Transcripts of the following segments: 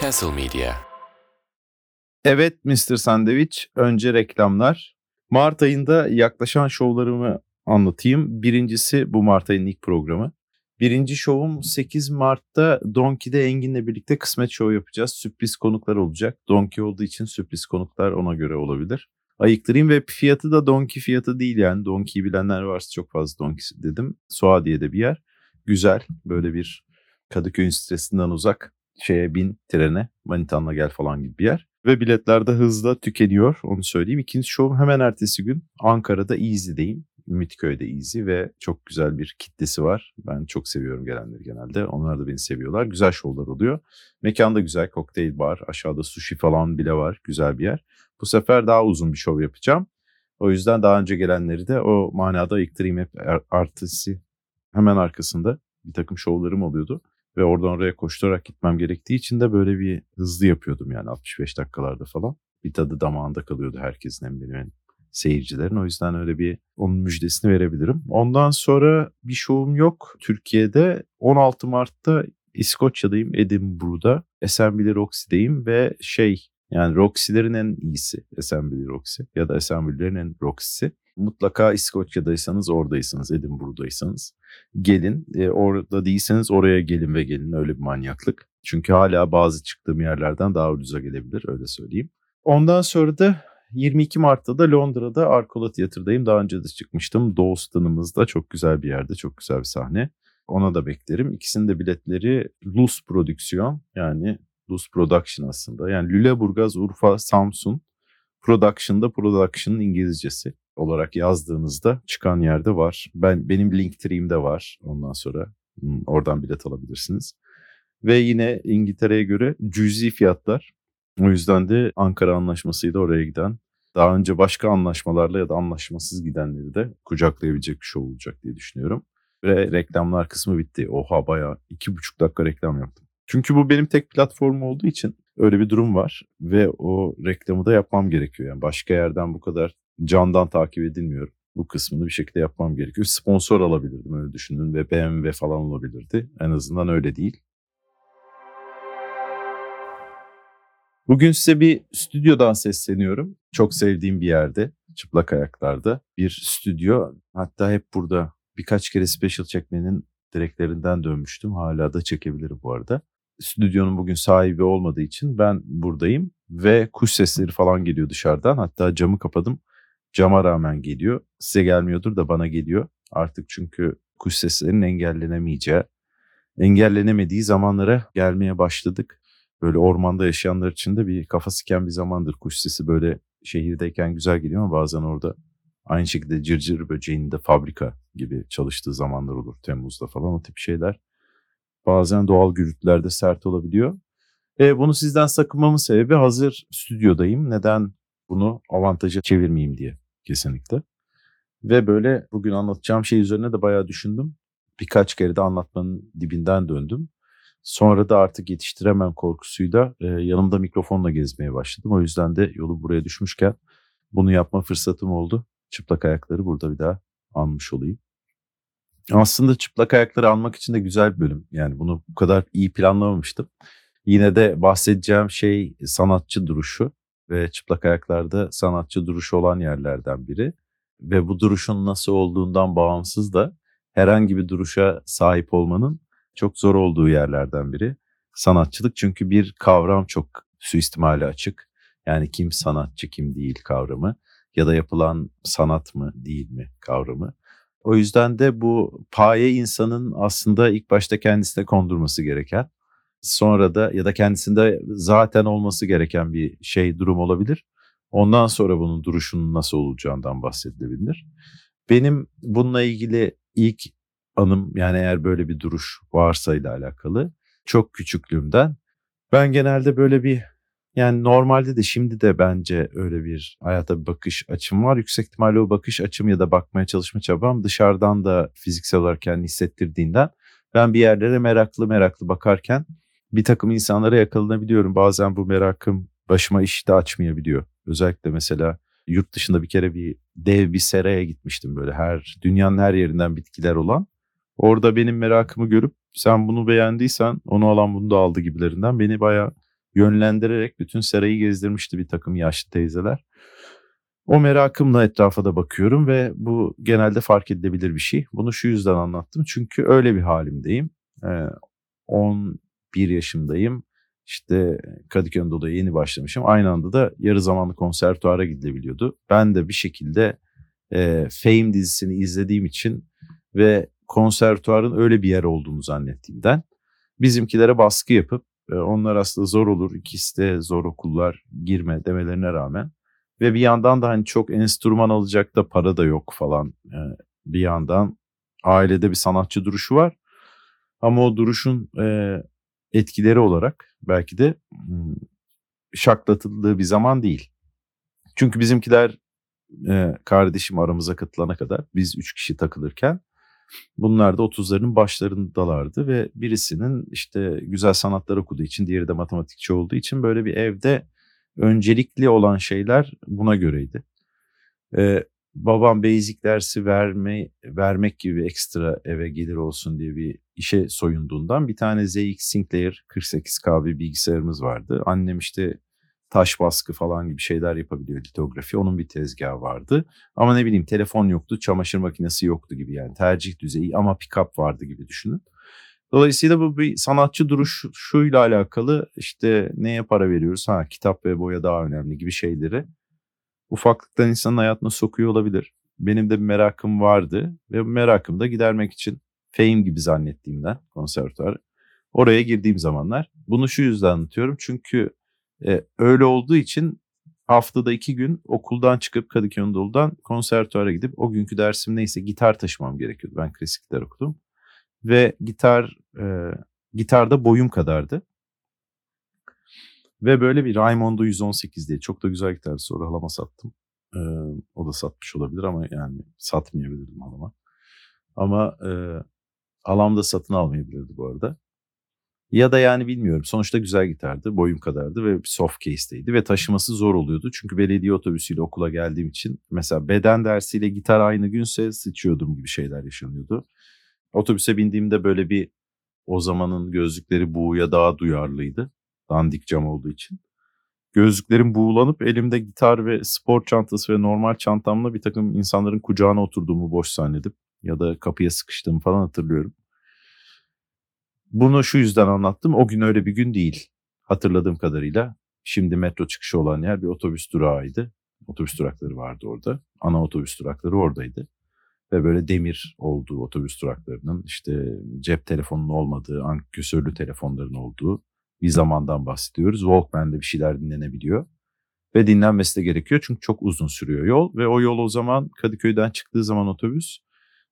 Castle Media. Evet Mr. Sandviç, önce reklamlar. Mart ayında yaklaşan şovlarımı anlatayım. Birincisi bu Mart ayının ilk programı. Birinci şovum 8 Mart'ta Donkey'de Engin'le birlikte kısmet show yapacağız. Sürpriz konuklar olacak. Donkey olduğu için sürpriz konuklar ona göre olabilir. Ayıktırayım ve fiyatı da Donkey fiyatı değil yani. Donkey'i bilenler varsa çok fazla Donkey dedim. Suadiye'de bir yer. Güzel böyle bir Kadıköy'ün stresinden uzak şeye bin trene manitanla gel falan gibi bir yer. Ve biletler de hızla tükeniyor onu söyleyeyim. İkinci şovum hemen ertesi gün Ankara'da Easy'deyim. Ümitköy'de Easy ve çok güzel bir kitlesi var. Ben çok seviyorum gelenleri genelde. Onlar da beni seviyorlar. Güzel şovlar oluyor. Mekan da güzel. Kokteyl bar. Aşağıda sushi falan bile var. Güzel bir yer. Bu sefer daha uzun bir şov yapacağım. O yüzden daha önce gelenleri de o manada iktireyim hep artısı hemen arkasında bir takım şovlarım oluyordu. Ve oradan oraya koşturarak gitmem gerektiği için de böyle bir hızlı yapıyordum yani 65 dakikalarda falan. Bir tadı damağında kalıyordu herkesin hem benim seyircilerin. O yüzden öyle bir onun müjdesini verebilirim. Ondan sonra bir şovum yok Türkiye'de. 16 Mart'ta İskoçya'dayım, Edinburgh'da. Assembly Roxy'deyim ve şey yani Roxy'lerin en iyisi Assembly Roxy ya da Assembly'lerin en Roxy'si. Mutlaka İskoçya'daysanız oradaysanız, Edinburgh'daysanız gelin. E, orada değilseniz oraya gelin ve gelin öyle bir manyaklık. Çünkü hala bazı çıktığım yerlerden daha ucuza gelebilir öyle söyleyeyim. Ondan sonra da 22 Mart'ta da Londra'da Arkola Tiyatro'dayım. Daha önce de çıkmıştım. Doğustan'ımızda çok güzel bir yerde, çok güzel bir sahne. Ona da beklerim. İkisinin de biletleri Luz Prodüksiyon yani Luz Production aslında. Yani Lüleburgaz, Urfa, Samsun Production'da Production'ın İngilizcesi olarak yazdığınızda çıkan yerde var. Ben benim Linktree'imde var. Ondan sonra hmm, oradan bilet alabilirsiniz. Ve yine İngiltere'ye göre cüzi fiyatlar. O yüzden de Ankara anlaşmasıyla oraya giden daha önce başka anlaşmalarla ya da anlaşmasız gidenleri de kucaklayabilecek bir şey olacak diye düşünüyorum. Ve reklamlar kısmı bitti. Oha bayağı iki buçuk dakika reklam yaptım. Çünkü bu benim tek platformum olduğu için öyle bir durum var. Ve o reklamı da yapmam gerekiyor. Yani başka yerden bu kadar candan takip edilmiyorum. Bu kısmını bir şekilde yapmam gerekiyor. Sponsor alabilirdim öyle düşündüm ve BMW falan olabilirdi. En azından öyle değil. Bugün size bir stüdyodan sesleniyorum. Çok sevdiğim bir yerde, çıplak ayaklarda bir stüdyo. Hatta hep burada birkaç kere special çekmenin direklerinden dönmüştüm. Hala da çekebilirim bu arada. Stüdyonun bugün sahibi olmadığı için ben buradayım ve kuş sesleri falan geliyor dışarıdan. Hatta camı kapadım. Cama rağmen geliyor. Size gelmiyordur da bana geliyor. Artık çünkü kuş seslerinin engellenemeyeceği, engellenemediği zamanlara gelmeye başladık böyle ormanda yaşayanlar için de bir kafa siken bir zamandır. Kuş sesi böyle şehirdeyken güzel geliyor ama bazen orada aynı şekilde cırcır böceğinin de fabrika gibi çalıştığı zamanlar olur Temmuz'da falan o tip şeyler. Bazen doğal gürültülerde sert olabiliyor. E, bunu sizden sakınmamın sebebi hazır stüdyodayım. Neden bunu avantaja çevirmeyeyim diye kesinlikle. Ve böyle bugün anlatacağım şey üzerine de bayağı düşündüm. Birkaç kere de anlatmanın dibinden döndüm. Sonra da artık yetiştiremem korkusuyla e, yanımda mikrofonla gezmeye başladım. O yüzden de yolu buraya düşmüşken bunu yapma fırsatım oldu. Çıplak ayakları burada bir daha anmış olayım. Aslında çıplak ayakları almak için de güzel bir bölüm. Yani bunu bu kadar iyi planlamamıştım. Yine de bahsedeceğim şey sanatçı duruşu ve çıplak ayaklarda sanatçı duruşu olan yerlerden biri. Ve bu duruşun nasıl olduğundan bağımsız da herhangi bir duruşa sahip olmanın çok zor olduğu yerlerden biri. Sanatçılık çünkü bir kavram çok suistimali açık. Yani kim sanatçı kim değil kavramı ya da yapılan sanat mı değil mi kavramı. O yüzden de bu paye insanın aslında ilk başta kendisine kondurması gereken, sonra da ya da kendisinde zaten olması gereken bir şey durum olabilir. Ondan sonra bunun duruşunun nasıl olacağından bahsedilebilir. Benim bununla ilgili ilk anım yani eğer böyle bir duruş varsa ile alakalı çok küçüklüğümden ben genelde böyle bir yani normalde de şimdi de bence öyle bir hayata bir bakış açım var. Yüksek ihtimalle o bakış açım ya da bakmaya çalışma çabam dışarıdan da fiziksel olarak kendini hissettirdiğinden ben bir yerlere meraklı meraklı bakarken bir takım insanlara yakalanabiliyorum. Bazen bu merakım başıma iş de açmayabiliyor. Özellikle mesela yurt dışında bir kere bir dev bir seraya gitmiştim böyle her dünyanın her yerinden bitkiler olan Orada benim merakımı görüp sen bunu beğendiysen onu alan bunu da aldı gibilerinden beni bayağı yönlendirerek bütün serayı gezdirmişti bir takım yaşlı teyzeler. O merakımla etrafa da bakıyorum ve bu genelde fark edilebilir bir şey. Bunu şu yüzden anlattım. Çünkü öyle bir halimdeyim. Ee, 11 yaşındayım. İşte Kadıköy Anadolu'da yeni başlamışım. Aynı anda da yarı zamanlı konservatuara gidilebiliyordu. Ben de bir şekilde e, Fame dizisini izlediğim için ve konservatuarın öyle bir yer olduğunu zannettiğimden bizimkilere baskı yapıp e, onlar aslında zor olur, ikisi de zor okullar girme demelerine rağmen ve bir yandan da hani çok enstrüman alacak da para da yok falan. E, bir yandan ailede bir sanatçı duruşu var. Ama o duruşun e, etkileri olarak belki de şaklatıldığı bir zaman değil. Çünkü bizimkiler e, kardeşim aramıza katılana kadar biz üç kişi takılırken bunlar da 30'ların başlarındalardı ve birisinin işte güzel sanatlar okuduğu için diğeri de matematikçi olduğu için böyle bir evde öncelikli olan şeyler buna göreydi. Ee, babam basic dersi verme, vermek gibi ekstra eve gelir olsun diye bir işe soyunduğundan bir tane ZX Sinclair 48K bir bilgisayarımız vardı. Annem işte taş baskı falan gibi şeyler yapabiliyor litografi. Onun bir tezgahı vardı. Ama ne bileyim telefon yoktu, çamaşır makinesi yoktu gibi yani tercih düzeyi ama pick-up vardı gibi düşünün. Dolayısıyla bu bir sanatçı duruşuyla alakalı işte neye para veriyoruz? Ha kitap ve boya daha önemli gibi şeyleri ufaklıktan insanın hayatına sokuyor olabilir. Benim de bir merakım vardı ve bu merakımı da gidermek için Fame gibi zannettiğimden konservatuar oraya girdiğim zamanlar. Bunu şu yüzden anlatıyorum çünkü e, öyle olduğu için haftada iki gün okuldan çıkıp Kadıköy Anadolu'dan konservatuara gidip o günkü dersim neyse gitar taşımam gerekiyordu. Ben klasik gitar okudum. Ve gitar e, gitarda boyum kadardı. Ve böyle bir Raimondo 118 diye çok da güzel gitar sonra halama sattım. Ee, o da satmış olabilir ama yani satmayabilirdim halama. Ama e, halam da satın almayabilirdi bu arada. Ya da yani bilmiyorum. Sonuçta güzel gitardı. Boyum kadardı ve soft case'teydi ve taşıması zor oluyordu. Çünkü belediye otobüsüyle okula geldiğim için mesela beden dersiyle gitar aynı günse sıçıyordum gibi şeyler yaşanıyordu. Otobüse bindiğimde böyle bir o zamanın gözlükleri buğuya daha duyarlıydı. Dandik cam olduğu için. Gözlüklerim buğulanıp elimde gitar ve spor çantası ve normal çantamla bir takım insanların kucağına oturduğumu boş zannedip ya da kapıya sıkıştığımı falan hatırlıyorum. Bunu şu yüzden anlattım. O gün öyle bir gün değil. Hatırladığım kadarıyla. Şimdi metro çıkışı olan yer bir otobüs durağıydı. Otobüs durakları vardı orada. Ana otobüs durakları oradaydı. Ve böyle demir olduğu otobüs duraklarının işte cep telefonunun olmadığı, anküsörlü telefonların olduğu bir zamandan bahsediyoruz. Walkman'de bir şeyler dinlenebiliyor. Ve dinlenmesi de gerekiyor çünkü çok uzun sürüyor yol. Ve o yol o zaman Kadıköy'den çıktığı zaman otobüs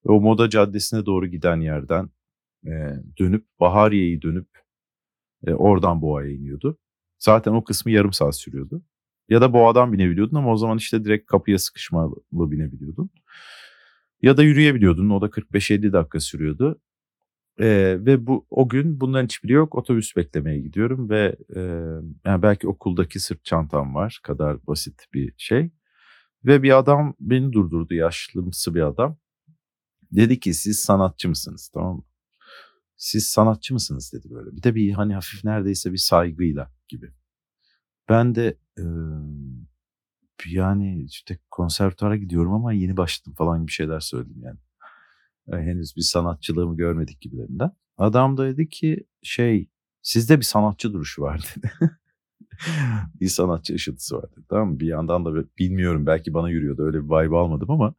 ve o Moda Caddesi'ne doğru giden yerden e, dönüp Bahariye'yi dönüp e, oradan Boğa'ya iniyordu. Zaten o kısmı yarım saat sürüyordu. Ya da Boğa'dan binebiliyordun ama o zaman işte direkt kapıya sıkışmalı binebiliyordun. Ya da yürüyebiliyordun. O da 45-50 dakika sürüyordu. Ee, ve bu o gün bunların hiçbiri yok. Otobüs beklemeye gidiyorum ve e, yani belki okuldaki sırt çantam var kadar basit bir şey. Ve bir adam beni durdurdu yaşlımsı bir adam. Dedi ki siz sanatçı mısınız tamam mı? Siz sanatçı mısınız dedi böyle. Bir de bir hani hafif neredeyse bir saygıyla gibi. Ben de e, yani işte konservatuara gidiyorum ama yeni başladım falan bir şeyler söyledim yani. yani henüz bir sanatçılığımı görmedik gibilerinden. Adam da dedi ki şey sizde bir sanatçı duruşu var dedi. bir sanatçı ışıltısı var dedi. Tamam mı? Bir yandan da bilmiyorum belki bana yürüyordu öyle bir vibe almadım ama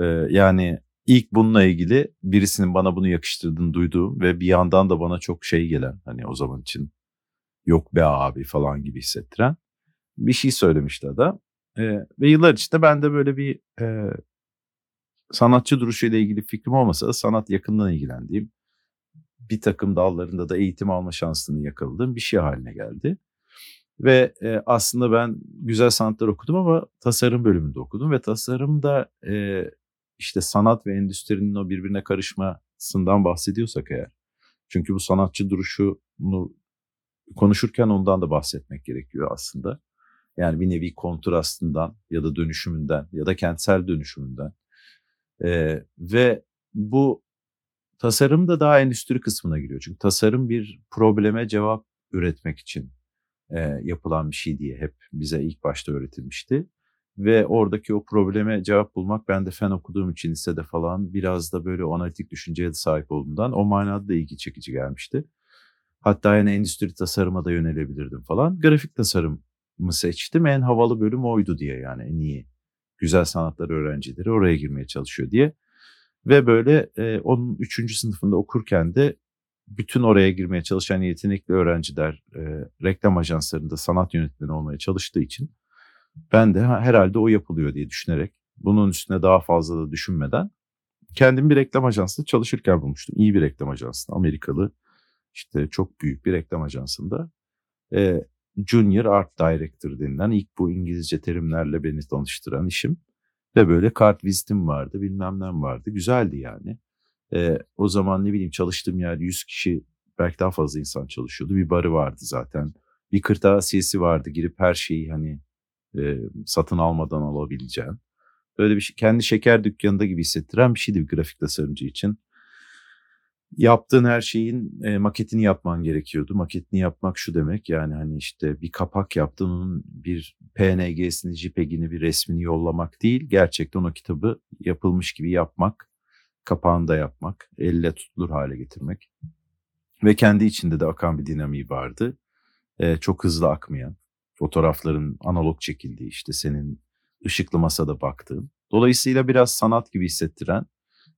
e, yani ilk bununla ilgili birisinin bana bunu yakıştırdığını duyduğum ve bir yandan da bana çok şey gelen hani o zaman için yok be abi falan gibi hissettiren bir şey söylemişti adam. E, ve yıllar içinde ben de böyle bir e, sanatçı duruşuyla ilgili fikrim olmasa da sanat yakından ilgilendiğim bir takım dallarında da eğitim alma şansını yakaladığım bir şey haline geldi. Ve e, aslında ben güzel sanatlar okudum ama tasarım bölümünde okudum ve tasarımda e, işte sanat ve endüstrinin o birbirine karışmasından bahsediyorsak eğer. Çünkü bu sanatçı duruşunu konuşurken ondan da bahsetmek gerekiyor aslında. Yani bir nevi kontrastından ya da dönüşümünden ya da kentsel dönüşümünden. Ee, ve bu tasarım da daha endüstri kısmına giriyor. Çünkü tasarım bir probleme cevap üretmek için e, yapılan bir şey diye hep bize ilk başta öğretilmişti. Ve oradaki o probleme cevap bulmak ben de fen okuduğum için lisede falan biraz da böyle analitik düşünceye de sahip olduğumdan o manada da ilgi çekici gelmişti. Hatta yani endüstri tasarıma da yönelebilirdim falan. Grafik tasarımı seçtim. En havalı bölüm oydu diye yani en iyi güzel sanatlar öğrencileri oraya girmeye çalışıyor diye. Ve böyle e, onun üçüncü sınıfında okurken de bütün oraya girmeye çalışan yetenekli öğrenciler e, reklam ajanslarında sanat yönetmeni olmaya çalıştığı için ben de ha, herhalde o yapılıyor diye düşünerek bunun üstüne daha fazla da düşünmeden kendim bir reklam ajansında çalışırken bulmuştum. İyi bir reklam ajansında Amerikalı işte çok büyük bir reklam ajansında e, Junior Art Director denilen ilk bu İngilizce terimlerle beni tanıştıran işim. Ve böyle kart vizitim vardı bilmem ne vardı güzeldi yani. E, o zaman ne bileyim çalıştığım yer 100 kişi belki daha fazla insan çalışıyordu. Bir barı vardı zaten. Bir kırtasiyesi vardı girip her şeyi hani e, satın almadan alabileceğin. Böyle bir şey, kendi şeker dükkanında gibi hissettiren bir şeydi bir grafik tasarımcı için. Yaptığın her şeyin e, maketini yapman gerekiyordu. Maketini yapmak şu demek yani hani işte bir kapak yaptın onun bir PNG'sini, JPEG'ini, bir resmini yollamak değil. Gerçekten o kitabı yapılmış gibi yapmak, kapağını da yapmak, elle tutulur hale getirmek. Ve kendi içinde de akan bir dinamiği vardı. E, çok hızlı akmayan fotoğrafların analog çekildiği işte senin ışıklı masada baktığın. Dolayısıyla biraz sanat gibi hissettiren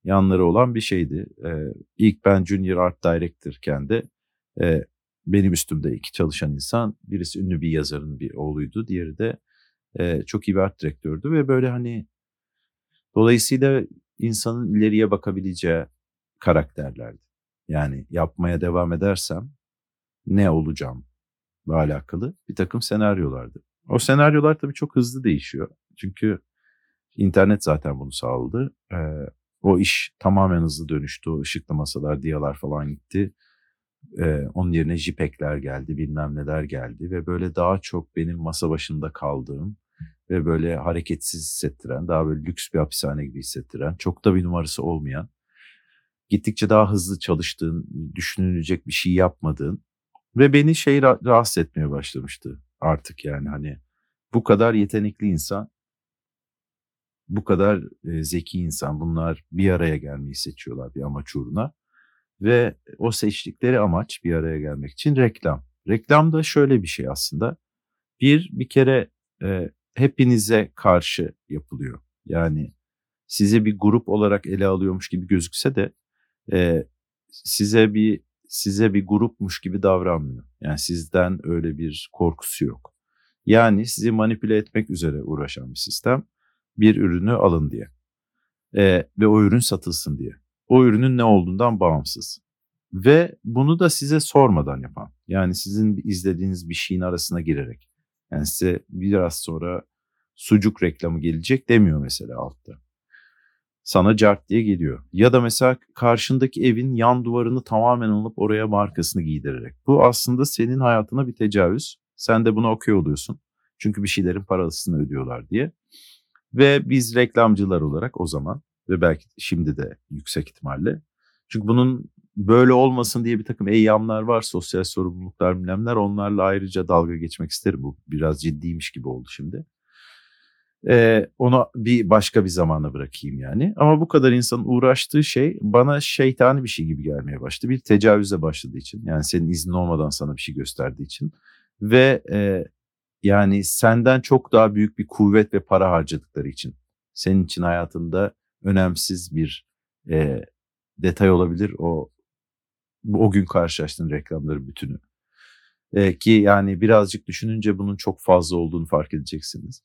yanları olan bir şeydi. Ee, ilk ben Junior Art Director'ken de e, benim üstümde iki çalışan insan. Birisi ünlü bir yazarın bir oğluydu. Diğeri de e, çok iyi bir art direktördü ve böyle hani dolayısıyla insanın ileriye bakabileceği karakterlerdi. Yani yapmaya devam edersem ne olacağım alakalı bir takım senaryolardı. O senaryolar tabii çok hızlı değişiyor. Çünkü internet zaten bunu sağladı. Ee, o iş tamamen hızlı dönüştü. O ışıklı masalar, diyalar falan gitti. Ee, onun yerine JPEG'ler geldi, bilmem neler geldi ve böyle daha çok benim masa başında kaldığım ve böyle hareketsiz hissettiren, daha böyle lüks bir hapishane gibi hissettiren, çok da bir numarası olmayan, gittikçe daha hızlı çalıştığın, düşünülecek bir şey yapmadığın ve beni şey rahatsız etmeye başlamıştı artık yani hani bu kadar yetenekli insan, bu kadar e, zeki insan bunlar bir araya gelmeyi seçiyorlar bir amaç uğruna. Ve o seçtikleri amaç bir araya gelmek için reklam. Reklam da şöyle bir şey aslında. Bir, bir kere e, hepinize karşı yapılıyor. Yani size bir grup olarak ele alıyormuş gibi gözükse de e, size bir size bir grupmuş gibi davranmıyor. Yani sizden öyle bir korkusu yok. Yani sizi manipüle etmek üzere uğraşan bir sistem. Bir ürünü alın diye. Ee, ve o ürün satılsın diye. O ürünün ne olduğundan bağımsız. Ve bunu da size sormadan yapan. Yani sizin izlediğiniz bir şeyin arasına girerek. Yani size biraz sonra sucuk reklamı gelecek demiyor mesela altta sana cart diye geliyor. Ya da mesela karşındaki evin yan duvarını tamamen alıp oraya markasını giydirerek. Bu aslında senin hayatına bir tecavüz. Sen de buna okuyor oluyorsun. Çünkü bir şeylerin parasını ödüyorlar diye. Ve biz reklamcılar olarak o zaman ve belki şimdi de yüksek ihtimalle. Çünkü bunun böyle olmasın diye bir takım eyyamlar var, sosyal sorumluluklar bilemler. Onlarla ayrıca dalga geçmek isterim. Bu biraz ciddiymiş gibi oldu şimdi. Ee, onu bir başka bir zamana bırakayım yani. Ama bu kadar insanın uğraştığı şey bana şeytani bir şey gibi gelmeye başladı. Bir tecavüze başladığı için. Yani senin iznin olmadan sana bir şey gösterdiği için. Ve e, yani senden çok daha büyük bir kuvvet ve para harcadıkları için. Senin için hayatında önemsiz bir e, detay olabilir o o gün karşılaştığın reklamların bütünü. E, ki yani birazcık düşününce bunun çok fazla olduğunu fark edeceksiniz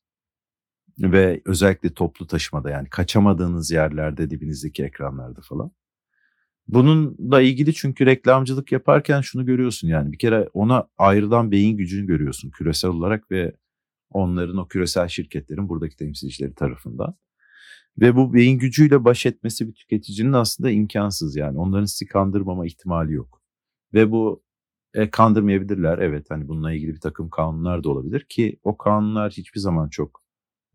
ve özellikle toplu taşımada yani kaçamadığınız yerlerde dibinizdeki ekranlarda falan. Bununla ilgili çünkü reklamcılık yaparken şunu görüyorsun yani bir kere ona ayrılan beyin gücünü görüyorsun küresel olarak ve onların o küresel şirketlerin buradaki temsilcileri tarafından. Ve bu beyin gücüyle baş etmesi bir tüketicinin aslında imkansız yani onların sizi kandırmama ihtimali yok. Ve bu e, kandırmayabilirler evet hani bununla ilgili bir takım kanunlar da olabilir ki o kanunlar hiçbir zaman çok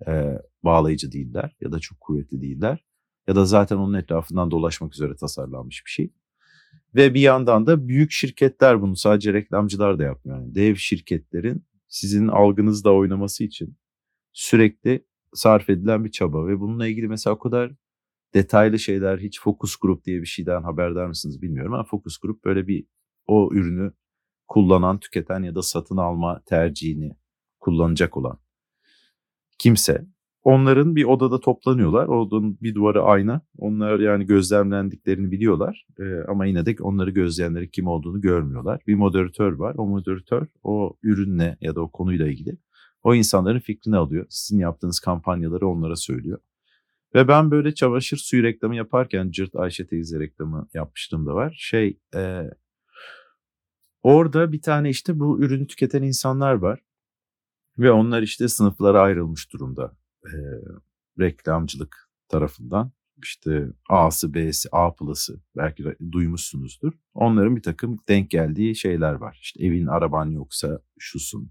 e, bağlayıcı değiller ya da çok kuvvetli değiller. Ya da zaten onun etrafından dolaşmak üzere tasarlanmış bir şey. Ve bir yandan da büyük şirketler bunu sadece reklamcılar da yapmıyor. Yani dev şirketlerin sizin algınızda oynaması için sürekli sarf edilen bir çaba ve bununla ilgili mesela o kadar detaylı şeyler hiç focus grup diye bir şeyden haberdar mısınız bilmiyorum ama focus grup böyle bir o ürünü kullanan, tüketen ya da satın alma tercihini kullanacak olan kimse onların bir odada toplanıyorlar. Odanın bir duvarı ayna. Onlar yani gözlemlendiklerini biliyorlar. Ee, ama yine de onları gözleyenlerin kim olduğunu görmüyorlar. Bir moderatör var. O moderatör o ürünle ya da o konuyla ilgili o insanların fikrini alıyor. Sizin yaptığınız kampanyaları onlara söylüyor. Ve ben böyle çamaşır suyu reklamı yaparken Cırt Ayşe teyze reklamı yapmıştım da var. Şey e, orada bir tane işte bu ürünü tüketen insanlar var. Ve onlar işte sınıflara ayrılmış durumda e, reklamcılık tarafından. İşte A'sı, B'si, A plus'ı belki duymuşsunuzdur. Onların bir takım denk geldiği şeyler var. İşte evin araban yoksa şusun.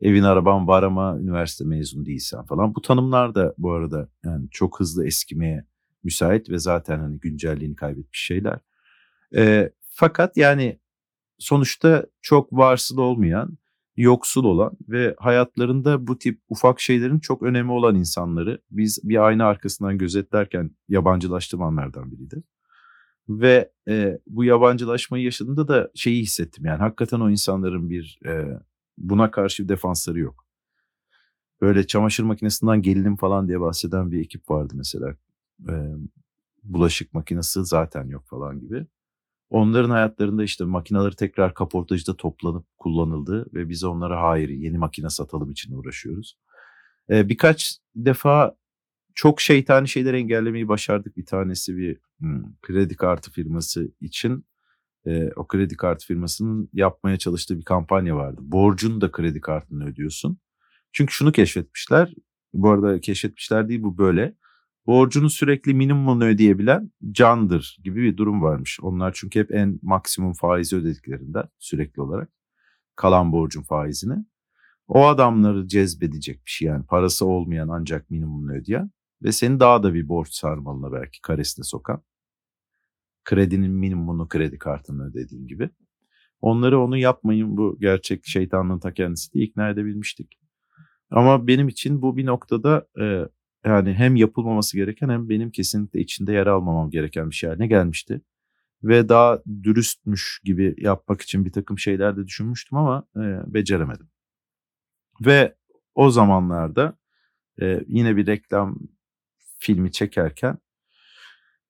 Evin araban var ama üniversite mezunu değilsen falan. Bu tanımlar da bu arada yani çok hızlı eskimeye müsait ve zaten hani güncelliğini kaybetmiş şeyler. E, fakat yani sonuçta çok varsıl olmayan yoksul olan ve hayatlarında bu tip ufak şeylerin çok önemi olan insanları biz bir ayna arkasından gözetlerken yabancılaştığım anlardan biriydi. Ve e, bu yabancılaşmayı yaşadığımda da şeyi hissettim yani hakikaten o insanların bir e, buna karşı bir defansları yok. Böyle çamaşır makinesinden gelinim falan diye bahseden bir ekip vardı mesela. E, bulaşık makinesi zaten yok falan gibi. Onların hayatlarında işte makineleri tekrar kaportacıda toplanıp kullanıldı ve biz onlara hayır yeni makine satalım için uğraşıyoruz. Ee, birkaç defa çok şeytani şeyler engellemeyi başardık. Bir tanesi bir hmm, kredi kartı firması için e, o kredi kartı firmasının yapmaya çalıştığı bir kampanya vardı. Borcunu da kredi kartını ödüyorsun. Çünkü şunu keşfetmişler. Bu arada keşfetmişler değil bu böyle borcunu sürekli minimumunu ödeyebilen candır gibi bir durum varmış. Onlar çünkü hep en maksimum faizi ödediklerinden sürekli olarak kalan borcun faizini. O adamları cezbedecek bir şey yani parası olmayan ancak minimumunu ödeyen ve seni daha da bir borç sarmalına belki karesine sokan. Kredinin minimumunu kredi kartını ödediğin gibi. Onları onu yapmayın bu gerçek şeytanlığın ta kendisi diye ikna edebilmiştik. Ama benim için bu bir noktada e, yani hem yapılmaması gereken hem benim kesinlikle içinde yer almamam gereken bir şey haline gelmişti. Ve daha dürüstmüş gibi yapmak için bir takım şeyler de düşünmüştüm ama e, beceremedim. Ve o zamanlarda e, yine bir reklam filmi çekerken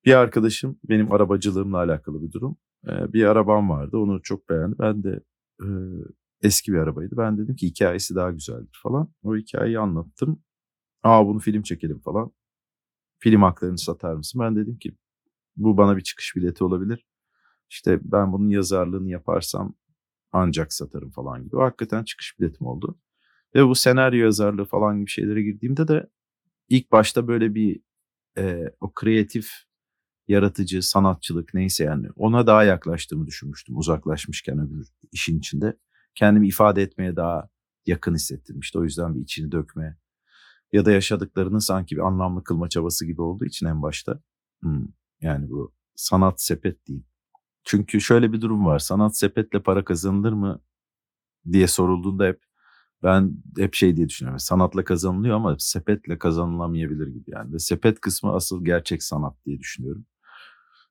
bir arkadaşım benim arabacılığımla alakalı bir durum. E, bir arabam vardı onu çok beğendi. Ben de e, eski bir arabaydı. Ben dedim ki hikayesi daha güzeldir falan. O hikayeyi anlattım. Aa bunu film çekelim falan. Film haklarını satar mısın? Ben dedim ki bu bana bir çıkış bileti olabilir. İşte ben bunun yazarlığını yaparsam ancak satarım falan gibi. Hakikaten çıkış biletim oldu. Ve bu senaryo yazarlığı falan gibi şeylere girdiğimde de ilk başta böyle bir e, o kreatif, yaratıcı, sanatçılık neyse yani ona daha yaklaştığımı düşünmüştüm uzaklaşmışken öbür işin içinde. Kendimi ifade etmeye daha yakın hissettirmişti. O yüzden bir içini dökme, ya da yaşadıklarını sanki bir anlamlı kılma çabası gibi olduğu için en başta. Hmm, yani bu sanat sepet değil. Çünkü şöyle bir durum var. Sanat sepetle para kazanılır mı diye sorulduğunda hep ben hep şey diye düşünüyorum. Sanatla kazanılıyor ama sepetle kazanılamayabilir gibi yani. Ve sepet kısmı asıl gerçek sanat diye düşünüyorum.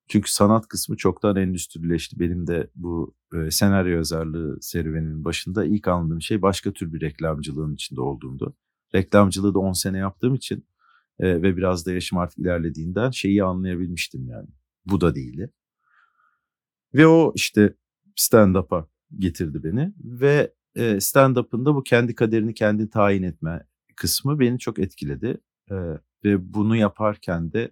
Çünkü sanat kısmı çoktan endüstrileşti. Benim de bu e, senaryo yazarlığı serüveninin başında ilk anladığım şey başka tür bir reklamcılığın içinde olduğumdu reklamcılığı da 10 sene yaptığım için e, ve biraz da yaşım artık ilerlediğinden şeyi anlayabilmiştim yani. Bu da değildi. Ve o işte stand-up'a getirdi beni ve e, stand-up'ın da bu kendi kaderini kendi tayin etme kısmı beni çok etkiledi. E, ve bunu yaparken de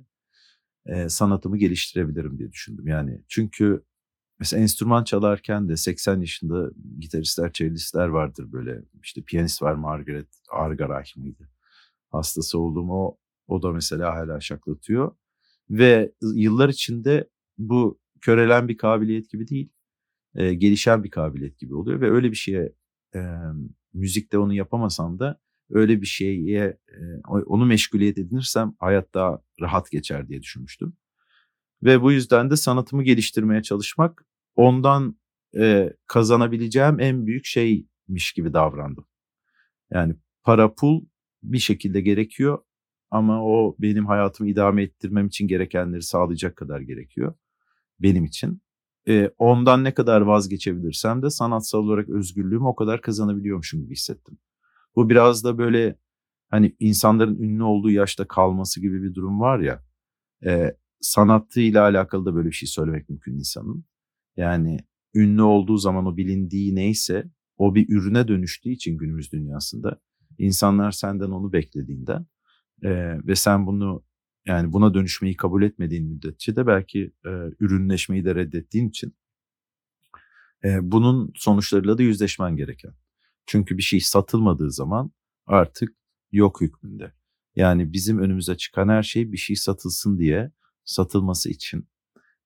e, sanatımı geliştirebilirim diye düşündüm. Yani çünkü Mesela enstrüman çalarken de 80 yaşında gitaristler, cellistler vardır böyle. İşte piyanist var Margaret Argarach mıydı? Hastası olduğum o, o da mesela hala şaklatıyor. Ve yıllar içinde bu körelen bir kabiliyet gibi değil, e, gelişen bir kabiliyet gibi oluyor. Ve öyle bir şeye e, müzikte onu yapamasam da öyle bir şeye e, onu meşguliyet edinirsem hayat daha rahat geçer diye düşünmüştüm. Ve bu yüzden de sanatımı geliştirmeye çalışmak ondan e, kazanabileceğim en büyük şeymiş gibi davrandım. Yani para pul bir şekilde gerekiyor ama o benim hayatımı idame ettirmem için gerekenleri sağlayacak kadar gerekiyor benim için. E, ondan ne kadar vazgeçebilirsem de sanatsal olarak özgürlüğümü o kadar kazanabiliyormuşum gibi hissettim. Bu biraz da böyle hani insanların ünlü olduğu yaşta kalması gibi bir durum var ya. E, sanatıyla alakalı da böyle bir şey söylemek mümkün insanın. Yani ünlü olduğu zaman o bilindiği neyse o bir ürüne dönüştüğü için günümüz dünyasında insanlar senden onu beklediğinden e, ve sen bunu yani buna dönüşmeyi kabul etmediğin müddetçe de belki e, ürünleşmeyi de reddettiğin için e, bunun sonuçlarıyla da yüzleşmen gereken. Çünkü bir şey satılmadığı zaman artık yok hükmünde. Yani bizim önümüze çıkan her şey bir şey satılsın diye satılması için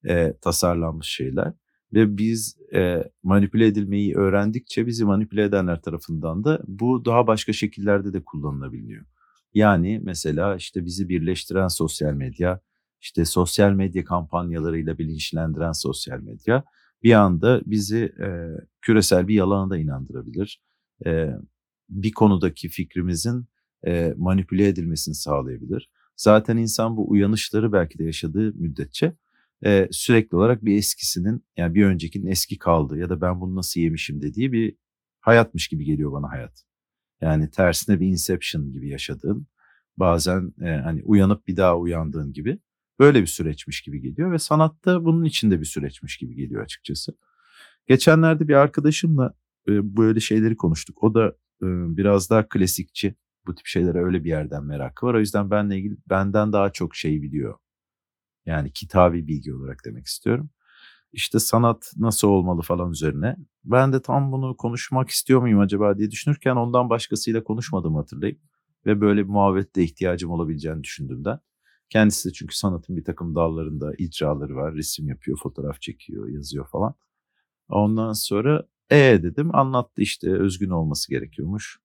e, tasarlanmış şeyler. Ve biz e, manipüle edilmeyi öğrendikçe bizi manipüle edenler tarafından da bu daha başka şekillerde de kullanılabiliyor. Yani mesela işte bizi birleştiren sosyal medya, işte sosyal medya kampanyalarıyla bilinçlendiren sosyal medya bir anda bizi e, küresel bir yalana da inandırabilir. E, bir konudaki fikrimizin e, manipüle edilmesini sağlayabilir. Zaten insan bu uyanışları belki de yaşadığı müddetçe e, sürekli olarak bir eskisinin yani bir öncekinin eski kaldığı ya da ben bunu nasıl yemişim dediği bir hayatmış gibi geliyor bana hayat. Yani tersine bir inception gibi yaşadığın bazen e, hani uyanıp bir daha uyandığın gibi böyle bir süreçmiş gibi geliyor ve sanatta bunun içinde bir süreçmiş gibi geliyor açıkçası. Geçenlerde bir arkadaşımla e, böyle şeyleri konuştuk. O da e, biraz daha klasikçi. Bu tip şeylere öyle bir yerden merakı var. O yüzden benle ilgili benden daha çok şey biliyor. Yani kitabi bilgi olarak demek istiyorum. İşte sanat nasıl olmalı falan üzerine. Ben de tam bunu konuşmak istiyor muyum acaba diye düşünürken ondan başkasıyla konuşmadım hatırlayıp. Ve böyle bir muhabbette ihtiyacım olabileceğini düşündüğümden. Kendisi de çünkü sanatın bir takım dallarında icraları var. Resim yapıyor, fotoğraf çekiyor, yazıyor falan. Ondan sonra e dedim anlattı işte özgün olması gerekiyormuş.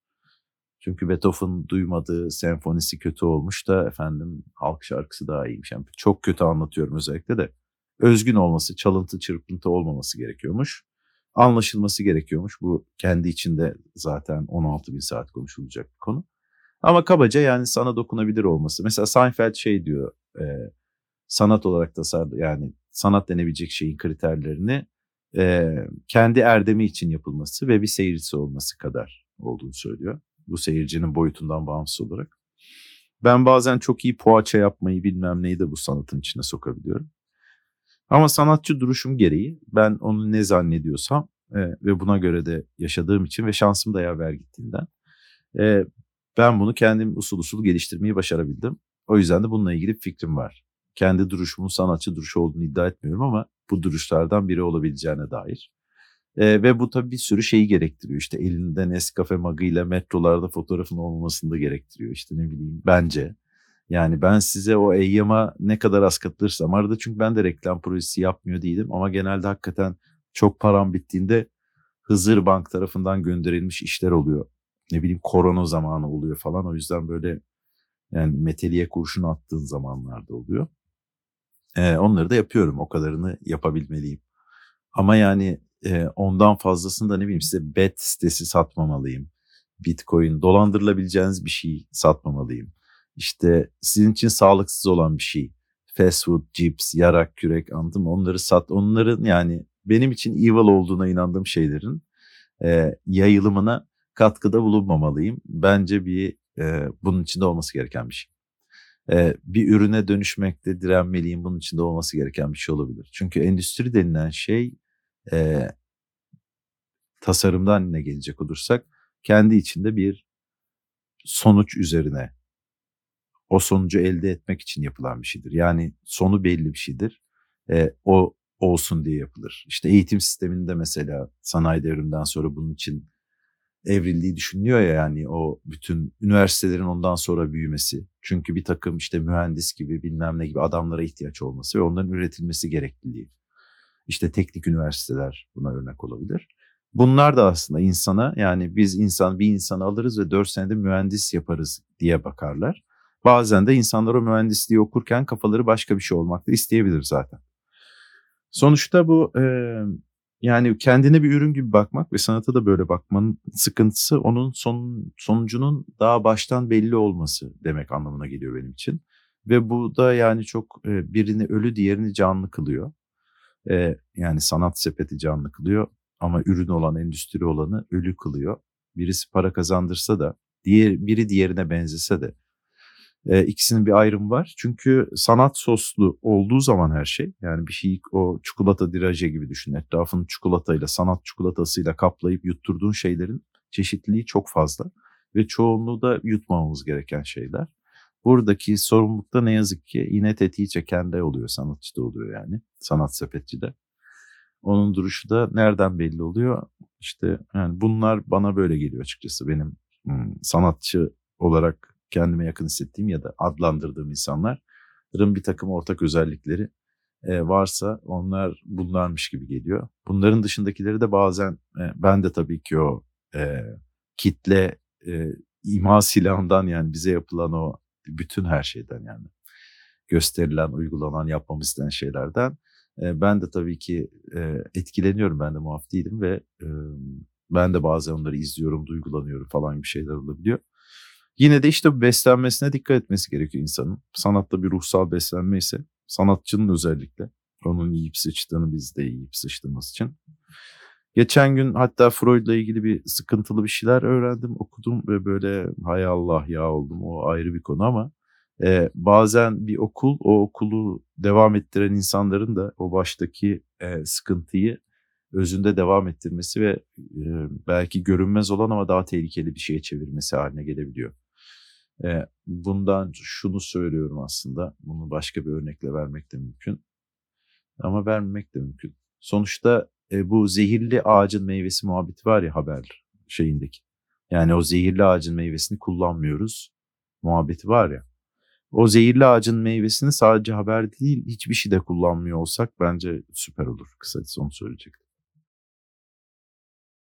Çünkü Beethoven duymadığı senfonisi kötü olmuş da efendim halk şarkısı daha iyiymiş. Yani çok kötü anlatıyorum özellikle de. Özgün olması, çalıntı çırpıntı olmaması gerekiyormuş. Anlaşılması gerekiyormuş. Bu kendi içinde zaten 16 bin saat konuşulacak bir konu. Ama kabaca yani sana dokunabilir olması. Mesela Seinfeld şey diyor e, sanat olarak tasarlı yani sanat denebilecek şeyin kriterlerini e, kendi erdemi için yapılması ve bir seyircisi olması kadar olduğunu söylüyor. Bu seyircinin boyutundan bağımsız olarak. Ben bazen çok iyi poğaça yapmayı bilmem neyi de bu sanatın içine sokabiliyorum. Ama sanatçı duruşum gereği ben onu ne zannediyorsam e, ve buna göre de yaşadığım için ve şansım da yaver gittiğinden e, ben bunu kendim usul usul geliştirmeyi başarabildim. O yüzden de bununla ilgili bir fikrim var. Kendi duruşumun sanatçı duruşu olduğunu iddia etmiyorum ama bu duruşlardan biri olabileceğine dair. E, ve bu tabii bir sürü şeyi gerektiriyor. İşte elinde Nescafe magıyla metrolarda fotoğrafın olmamasını da gerektiriyor. İşte ne bileyim bence. Yani ben size o eyyama ne kadar az katılırsam arada çünkü ben de reklam projesi yapmıyor değilim ama genelde hakikaten çok param bittiğinde Hızır Bank tarafından gönderilmiş işler oluyor. Ne bileyim korona zamanı oluyor falan o yüzden böyle yani meteliğe kurşun attığın zamanlarda oluyor. Ee, onları da yapıyorum o kadarını yapabilmeliyim. Ama yani e, ondan fazlasını da ne bileyim size bet sitesi satmamalıyım. Bitcoin dolandırılabileceğiniz bir şey satmamalıyım. İşte sizin için sağlıksız olan bir şey. Fast food, cips, yarak, kürek anladın? Onları sat. Onların yani benim için evil olduğuna inandığım şeylerin e, yayılımına katkıda bulunmamalıyım. Bence bir e, bunun içinde olması gereken bir şey. E, bir ürüne dönüşmekte direnmeliyim. Bunun içinde olması gereken bir şey olabilir. Çünkü endüstri denilen şey e, tasarımdan ne gelecek olursak kendi içinde bir sonuç üzerine o sonucu elde etmek için yapılan bir şeydir. Yani sonu belli bir şeydir. E, o olsun diye yapılır. İşte eğitim sisteminde mesela sanayi devriminden sonra bunun için evrildiği düşünülüyor ya yani o bütün üniversitelerin ondan sonra büyümesi. Çünkü bir takım işte mühendis gibi bilmem ne gibi adamlara ihtiyaç olması ve onların üretilmesi gerekliliği. İşte teknik üniversiteler buna örnek olabilir. Bunlar da aslında insana yani biz insan bir insanı alırız ve 4 senede mühendis yaparız diye bakarlar. Bazen de insanlar o mühendisliği okurken kafaları başka bir şey olmak da isteyebilir zaten. Sonuçta bu e, yani kendine bir ürün gibi bakmak ve sanata da böyle bakmanın sıkıntısı onun son, sonucunun daha baştan belli olması demek anlamına geliyor benim için. Ve bu da yani çok e, birini ölü diğerini canlı kılıyor. E, yani sanat sepeti canlı kılıyor ama ürün olan endüstri olanı ölü kılıyor. Birisi para kazandırsa da diğer biri diğerine benzese de e, ikisinin bir ayrımı var. Çünkü sanat soslu olduğu zaman her şey yani bir şey o çikolata diraje gibi düşün. Etrafını çikolatayla sanat çikolatasıyla kaplayıp yutturduğun şeylerin çeşitliliği çok fazla ve çoğunluğu da yutmamamız gereken şeyler. Buradaki sorumlulukta ne yazık ki yine tetiği çekende oluyor sanatçıda oluyor yani sanat sepetçide. Onun duruşu da nereden belli oluyor? İşte yani bunlar bana böyle geliyor açıkçası benim hmm, sanatçı olarak kendime yakın hissettiğim ya da adlandırdığım insanların bir takım ortak özellikleri e, varsa onlar bunlarmış gibi geliyor. Bunların dışındakileri de bazen e, ben de tabii ki o e, kitle imha silahından yani bize yapılan o bütün her şeyden yani gösterilen, uygulanan, yapmamız istenen şeylerden ben de tabii ki etkileniyorum. Ben de muaf değilim ve ben de bazen onları izliyorum, duygulanıyorum falan bir şeyler olabiliyor. Yine de işte beslenmesine dikkat etmesi gerekiyor insanın. Sanatta bir ruhsal beslenme ise sanatçının özellikle onun yiyip sıçtığını biz de yiyip sıçtığımız için. Geçen gün hatta Freud'la ilgili bir sıkıntılı bir şeyler öğrendim, okudum ve böyle hay Allah ya oldum. O ayrı bir konu ama e, bazen bir okul o okulu devam ettiren insanların da o baştaki e, sıkıntıyı özünde devam ettirmesi ve e, belki görünmez olan ama daha tehlikeli bir şeye çevirmesi haline gelebiliyor. E, bundan şunu söylüyorum aslında. Bunu başka bir örnekle vermek de mümkün. Ama vermemek de mümkün. Sonuçta e, bu zehirli ağacın meyvesi muhabbeti var ya haber şeyindeki. Yani o zehirli ağacın meyvesini kullanmıyoruz muhabbeti var ya. O zehirli ağacın meyvesini sadece haber değil hiçbir şeyde kullanmıyor olsak bence süper olur. Kısacası onu söyleyecektim.